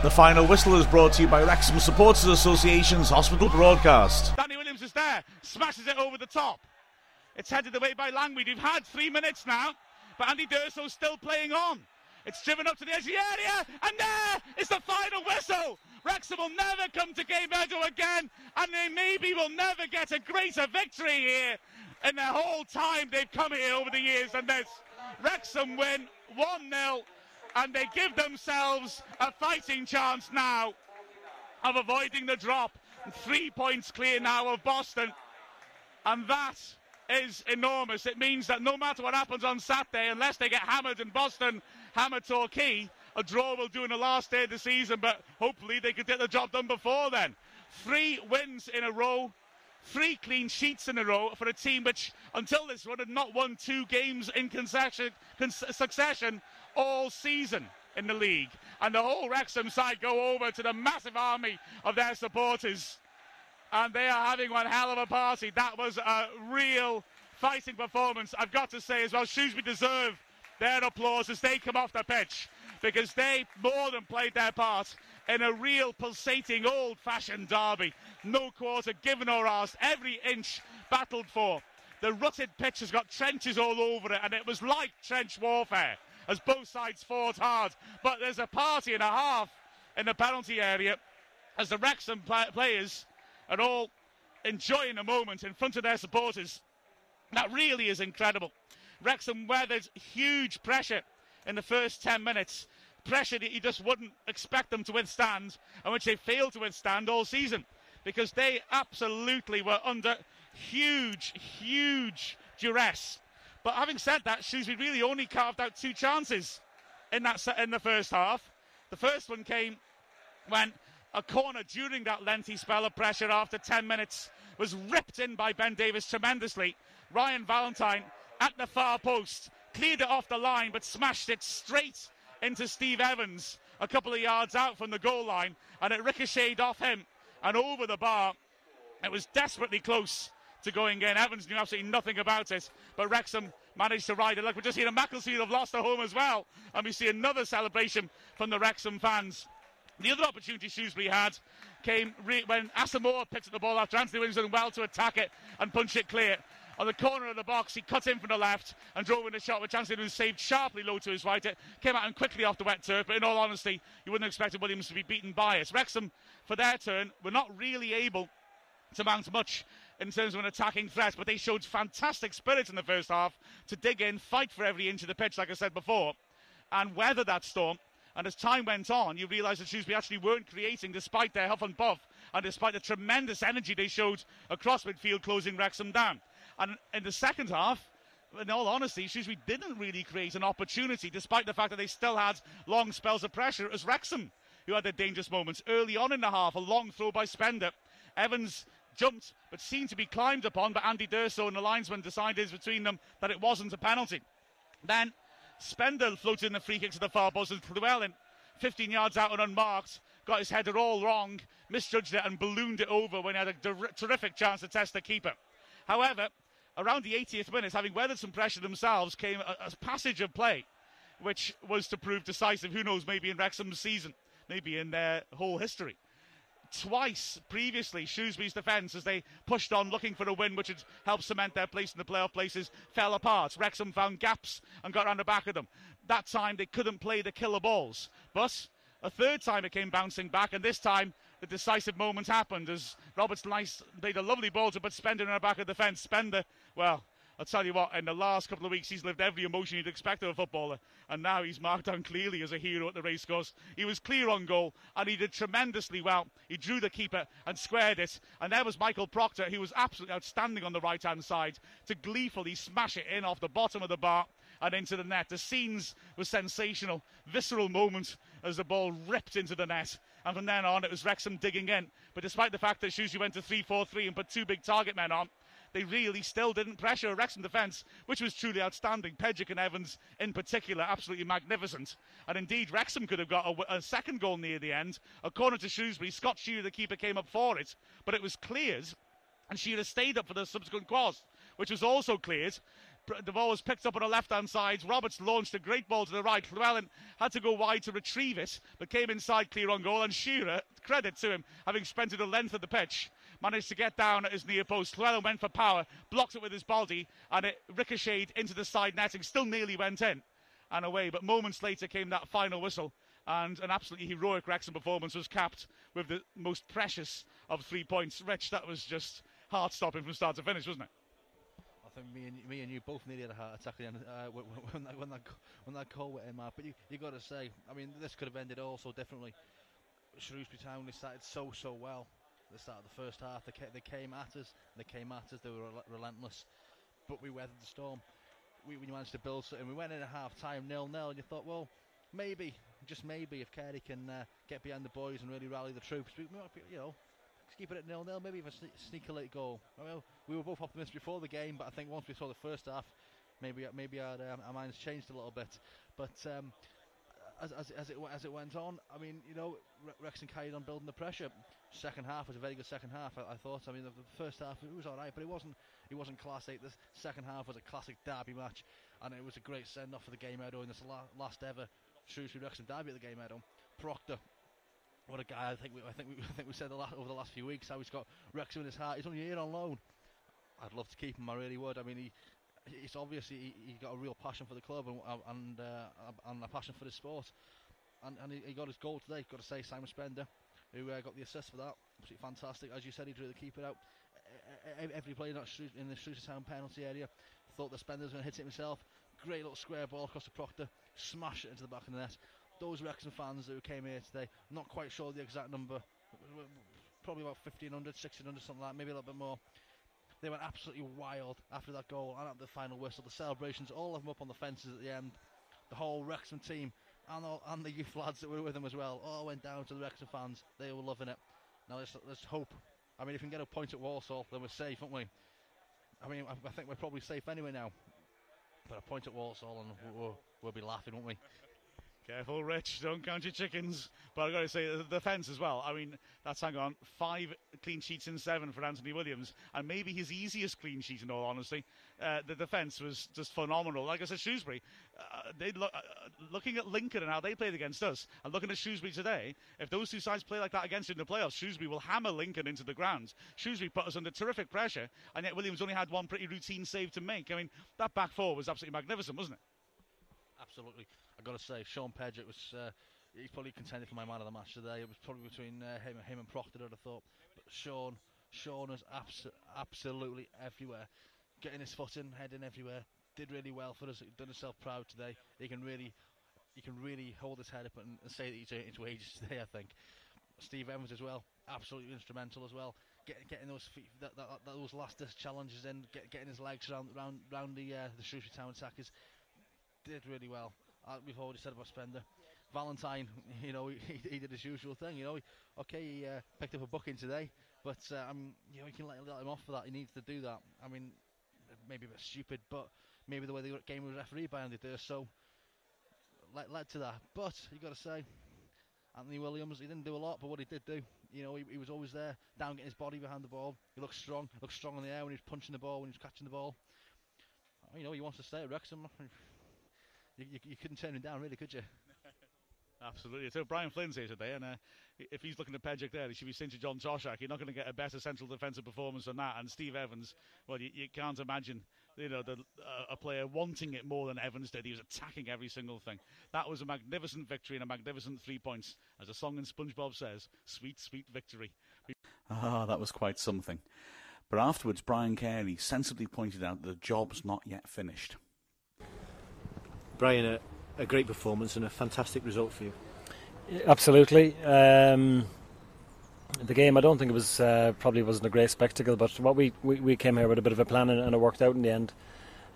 The final whistle is brought to you by Wrexham Supporters Association's hospital broadcast. Danny Williams is there, smashes it over the top. It's headed away by Langmead. We've had three minutes now, but Andy D'Urso's still playing on. It's driven up to the edge of the area, and there is the final whistle. Wrexham will never come to Gay Meadow again, and they maybe will never get a greater victory here in the whole time they've come here over the years than this. Wrexham win 1 0, and they give themselves a fighting chance now of avoiding the drop. Three points clear now of Boston, and that is enormous. It means that no matter what happens on Saturday, unless they get hammered in Boston, hammered Torquay, a draw will do in the last day of the season, but hopefully they could get the job done before then. Three wins in a row, three clean sheets in a row for a team which, until this run, had not won two games in succession all season in the league. And the whole Wrexham side go over to the massive army of their supporters. And they are having one hell of a party. That was a real fighting performance. I've got to say as well, Shrewsbury deserve their applause as they come off the pitch because they more than played their part in a real pulsating old fashioned derby. No quarter given or asked, every inch battled for. The rutted pitch has got trenches all over it, and it was like trench warfare as both sides fought hard. But there's a party and a half in the penalty area as the Wrexham players are all enjoying the moment in front of their supporters. That really is incredible. Wrexham weathered huge pressure in the first 10 minutes. Pressure that you just wouldn't expect them to withstand, and which they failed to withstand all season because they absolutely were under huge, huge duress. But having said that, Shrewsbury really only carved out two chances in that in the first half. The first one came when a corner during that lengthy spell of pressure after 10 minutes was ripped in by Ben Davies tremendously. Ryan Valentine at the far post cleared it off the line but smashed it straight into Steve Evans a couple of yards out from the goal line and it ricocheted off him and over the bar. It was desperately close to going in. Evans knew absolutely nothing about it, but Wrexham managed to ride it. Look, we're just seeing a Macclesfield have lost their home as well, and we see another celebration from the Wrexham fans. The other opportunity Shrewsbury had came re- when Asamoah picked up the ball after Anthony Williams did well to attack it and punch it clear. On the corner of the box, he cut in from the left and drove in a shot which Anthony Williams saved sharply low to his right. It came out and quickly off the wet turf, but in all honesty, you wouldn't have expected Williams to be beaten by it. Wrexham, for their turn, were not really able to mount much in terms of an attacking threat, but they showed fantastic spirit in the first half to dig in, fight for every inch of the pitch, like I said before, and weather that storm. And as time went on, you realise that Shrewsbury actually weren't creating despite their huff and puff and despite the tremendous energy they showed across midfield, closing Wrexham down. And in the second half, in all honesty, Shrewsbury didn't really create an opportunity, despite the fact that they still had long spells of pressure as Wrexham, who had their dangerous moments early on in the half. A long throw by Spender. Evans jumped, but seemed to be climbed upon, but Andy D'Urso and the linesman decided between them that it wasn't a penalty. Then Spender floated in the free kick to the far post, and Llewellyn, 15 yards out and unmarked, got his header all wrong, misjudged it, and ballooned it over when he had a ter- terrific chance to test the keeper. However, around the 80th minute, having weathered some pressure themselves, came a, a passage of play, which was to prove decisive. Who knows, maybe in Wrexham's season, maybe in their whole history twice previously Shrewsbury's defence as they pushed on looking for a win which would help cement their place in the playoff places fell apart. Wrexham found gaps and got around the back of them. That time they couldn't play the killer balls. But a third time it came bouncing back and this time the decisive moment happened as Roberts nice made a lovely ball to put Spender in the back of the fence. Spender, well, I'll tell you what, in the last couple of weeks, he's lived every emotion you'd expect of a footballer. And now he's marked down clearly as a hero at the racecourse. He was clear on goal and he did tremendously well. He drew the keeper and squared it. And there was Michael Proctor, who was absolutely outstanding on the right hand side, to gleefully smash it in off the bottom of the bar and into the net. The scenes were sensational, visceral moment as the ball ripped into the net. And from then on, it was Wrexham digging in. But despite the fact that Shrewsbury went to 3 4 3 and put two big target men on, they really still didn't pressure Wrexham defence, which was truly outstanding. Pejic and Evans, in particular, absolutely magnificent. And indeed, Wrexham could have got a, a second goal near the end. A corner to Shrewsbury. Scott Shearer, the keeper, came up for it, but it was cleared, and Shearer stayed up for the subsequent cross, which was also cleared. the ball was picked up on the left hand side. Roberts launched a great ball to the right. Llewellyn had to go wide to retrieve it, but came inside clear on goal. And Shearer, credit to him, having spent the length of the pitch, managed to get down at his near post. Llewellyn went for power, blocked it with his body, and it ricocheted into the side netting. Still nearly went in and away. But moments later came that final whistle, and an absolutely heroic Wrexham performance was capped with the most precious of three points. Rich, that was just heart stopping from start to finish, wasn't it? I think me and me and you both nearly had a heart attack uh, when, when, that when that when that goal went in, Mark. But you you got to say, I mean, this could have ended all so differently. Shrewsbury Town they started so so well. They started the first half. They came, they came at us. They came at us. They were relentless, but we weathered the storm. We, we managed to build something. We went in at half time nil nil, and you thought, well, maybe just maybe if Carey can uh, get behind the boys and really rally the troops, we might be, you know keep it at nil nil, maybe even sneak a late goal. Well, we were both optimistic before the game, but I think once we saw the first half, maybe maybe our, um, our minds changed a little bit. But um, as, as, as, it as it went on, I mean, you know, Wrexham carried on building the pressure. Second half was a very good second half. I, I thought. I mean, the, the, first half it was all right, but it wasn't it wasn't classic. The second half was a classic derby match, and it was a great send off for the game Gay Meadow in this la- last ever Shrewsbury Wrexham derby at the game Gay Meadow. Proctor what a guy! I think we, I think we, I think we said the last, over the last few weeks how he's got Wrexham in his heart. He's only here on loan. I'd love to keep him. I really would. I mean, he, it's obvious he, he got a real passion for the club and and, uh, and a passion for the sport. And, and he, got his goal today. Got to say, Simon Spender, who uh, got the assist for that, absolutely fantastic. As you said, he drew the keeper out. Every player in the Shrewsbury Town penalty area thought the Spender was going to hit it himself. Great little square ball across the Proctor, smash it into the back of the net those Wrexham fans who came here today, not quite sure the exact number, probably about 1500, 1600, something like that, maybe a little bit more. They went absolutely wild after that goal and at the final whistle. The celebrations, all of them up on the fences at the end. The whole Wrexham team and, all, and the youth lads that were with them as well all went down to the Wrexham fans. They were loving it. Now let's, let's hope. I mean, if we can get a point at Walsall, then we're safe, aren't we? I mean, I, I think we're probably safe anyway now. But a point at Walsall and we'll, we'll be laughing, won't we? Careful, Rich. Don't count your chickens. But I've got to say, the defence as well. I mean, that's hang on. Five clean sheets in seven for Anthony Williams. And maybe his easiest clean sheet, in all honesty. Uh, the defence was just phenomenal. Like I said, Shrewsbury, uh, they look, uh, looking at Lincoln and how they played against us, and looking at Shrewsbury today, if those two sides play like that against in the playoffs, Shrewsbury will hammer Lincoln into the ground. Shrewsbury put us under terrific pressure, and yet Williams only had one pretty routine save to make. I mean, that back four was absolutely magnificent, wasn't it? Absolutely. I've got to say, Sean Pejic was. Uh, he's probably contended for my man of the match today. It was probably between uh, him, him and Proctor, I'd have thought. But Sean, Sean abs- absolutely everywhere, getting his foot in, heading everywhere. Did really well for us. Done himself proud today. He can really, he can really hold his head up and, and say that he's earned his ages today. I think. Steve Evans as well, absolutely instrumental as well. Get, getting those feet, that, that, that, those last challenges in, get, getting his legs around round, round the uh, the Shrewsbury Town attackers, did really well uh, we've already said about Spender. Valentine, you know, he, he did his usual thing. You know, okay, he uh, picked up a booking today, but um, you know, you can let, let, him off for that. He needs to do that. I mean, maybe a bit stupid, but maybe the way the game was refereed by Andy so led, led to that. But you got to say, Anthony Williams, he didn't do a lot, but what he did do, you know, he, he was always there, down getting his body behind the ball. He looked strong, looked strong in the air when he was punching the ball, when he was catching the ball. You know, he wants to stay at Wrexham you, you, you couldn't turn him down, really, could you? Absolutely. So Brian Flynn's here today, and uh, if he's looking at Pejic there, he should be sent to John Toshack, you're not going to get a better central defensive performance than that. And Steve Evans, well, you, you can't imagine, you know, the, uh, a player wanting it more than Evans did. He was attacking every single thing. That was a magnificent victory and a magnificent three points. As a song in SpongeBob says, sweet, sweet victory. Ah, that was quite something. But afterwards, Brian Carey sensibly pointed out that the job's not yet finished. Brian, a, a great performance and a fantastic result for you. Absolutely. Um, the game, I don't think it was uh, probably wasn't a great spectacle, but what we, we, we came here with a bit of a plan and, and it worked out in the end.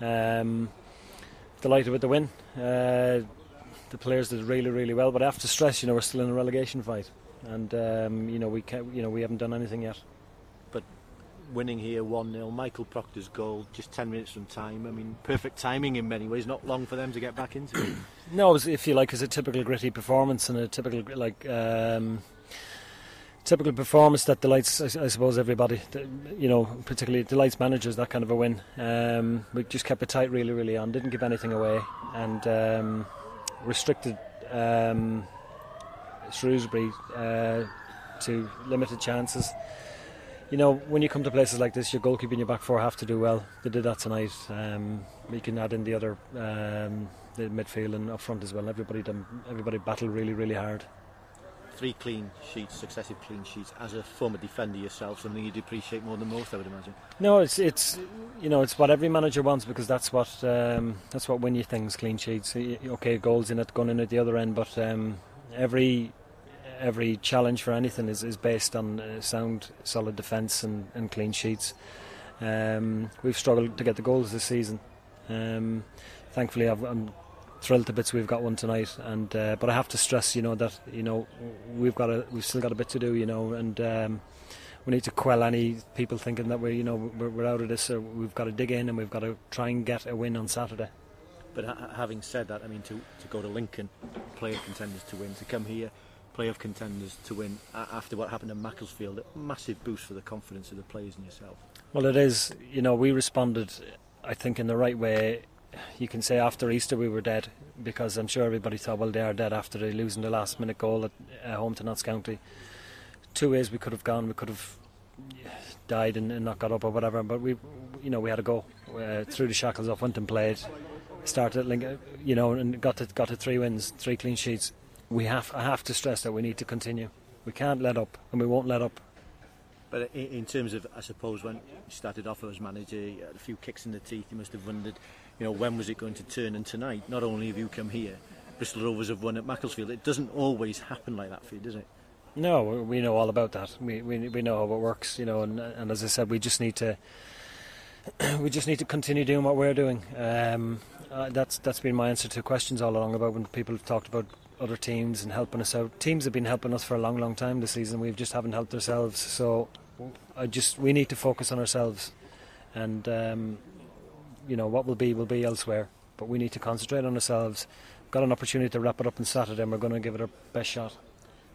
Um, delighted with the win. Uh, the players did really really well, but I have to stress, you know, we're still in a relegation fight, and um, you know we can't, you know we haven't done anything yet winning here 1 0. Michael Proctor's goal, just 10 minutes from time. I mean, perfect timing in many ways, not long for them to get back into it. no, it was, if you like, it's a typical gritty performance and a typical, like, um, typical performance that delights, I, I suppose, everybody. You know, particularly delights managers. That kind of a win. Um, we just kept it tight, really, really on. Didn't give anything away, and um, restricted um, Shrewsbury uh, to limited chances. You know, when you come to places like this, your goalkeeper and your back four have to do well. They did that tonight. Um, you can add in the other, um, the midfield and up front as well. Everybody, done, everybody battled really, really hard three clean sheets, successive clean sheets. As a former defender yourself, something you'd appreciate more than most, I would imagine. No, it's it's you know it's what every manager wants because that's what um, that's what win you things, clean sheets. Okay, goals in it, going in at the other end, but um, every every challenge for anything is, is based on uh, sound, solid defence and, and clean sheets. Um, we've struggled to get the goals this season. Um, thankfully, i am thrilled to bits we've got one tonight. And uh, but I have to stress, you know, that you know we've got a we've still got a bit to do, you know, and um, we need to quell any people thinking that we're you know we're, we're out of this. We've got to dig in and we've got to try and get a win on Saturday. But ha- having said that, I mean, to, to go to Lincoln, play contenders to win, to come here, play of contenders to win after what happened in Macclesfield, a massive boost for the confidence of the players and yourself. Well, it is. You know, we responded, I think, in the right way you can say after Easter we were dead because I'm sure everybody thought, well, they are dead after losing the last minute goal at home to Notts County. Two ways we could have gone. We could have died and, and not got up or whatever, but we, you know, we had to go uh, through the shackles off, went and played, started, you know, and got to got to three wins, three clean sheets. We have, I have to stress that we need to continue. We can't let up, and we won't let up. But in, in terms of, I suppose, when you started off as manager, you had a few kicks in the teeth. You must have wondered you know, when was it going to turn? And tonight, not only have you come here, Bristol Rovers have won at Macclesfield. It doesn't always happen like that for you, does it? No, we know all about that. We we, we know how it works, you know, and, and as I said, we just need to we just need to continue doing what we're doing. Um, uh, that's that's been my answer to questions all along about when people have talked about other teams and helping us out. Teams have been helping us for a long, long time this season. We just haven't helped ourselves. So I just we need to focus on ourselves, and um, you know what will be will be elsewhere. But we need to concentrate on ourselves. Got an opportunity to wrap it up on Saturday, and we're going to give it our best shot.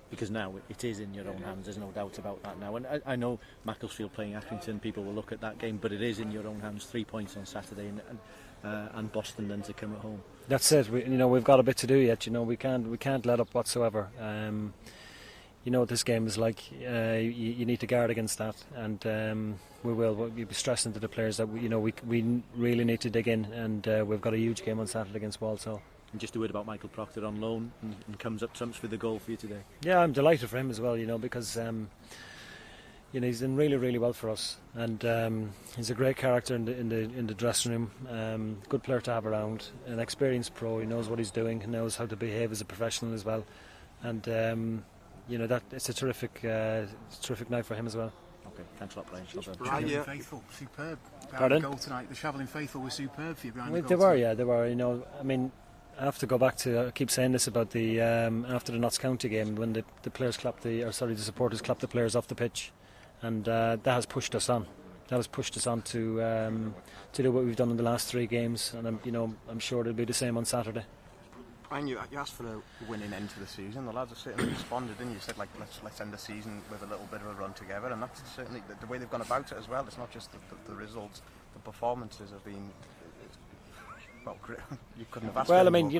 Because now it is in your own hands. There's no doubt about that now. And I, I know Macclesfield playing Accrington, people will look at that game, but it is in your own hands. Three points on Saturday, and and, uh, and Boston then to come at home. That's it. We, you know we've got a bit to do yet. You know we can't we can't let up whatsoever. Um, you know what this game is like. Uh, you, you, need to guard against that, and um, we will. We'll be stressing to the players that we, you know we we really need to dig in, and uh, we've got a huge game on Saturday against Walsall. And just a word about Michael Proctor on loan and, and comes up trumps for the goal for you today. Yeah, I'm delighted for him as well. You know because. Um, you know, he's done really, really well for us, and um, he's a great character in the in the in the dressing room. Um, good player to have around, an experienced pro. He knows what he's doing, he knows how to behave as a professional as well, and um, you know that it's a terrific, uh, terrific night for him as well. Okay, thanks a lot, Brian. Brian, yeah. faithful, superb. Pardon? goal tonight. The Chevelin faithful was superb for you. Well, the they were, yeah, they were. You know, I mean, I have to go back to. I keep saying this about the um, after the Notts County game when the, the players clapped the, or sorry, the supporters clapped the players off the pitch, and uh, that has pushed us on. That has pushed us on to um, to do what we've done in the last three games, and I'm, you know, I'm sure it'll be the same on Saturday. And you, you asked for a winning end to the season. The lads have certainly responded, and you said like let's let's end the season with a little bit of a run together, and that's certainly the, the way they've gone about it as well. It's not just the, the, the results; the performances have been well, you couldn't have asked. Well, I mean, you know.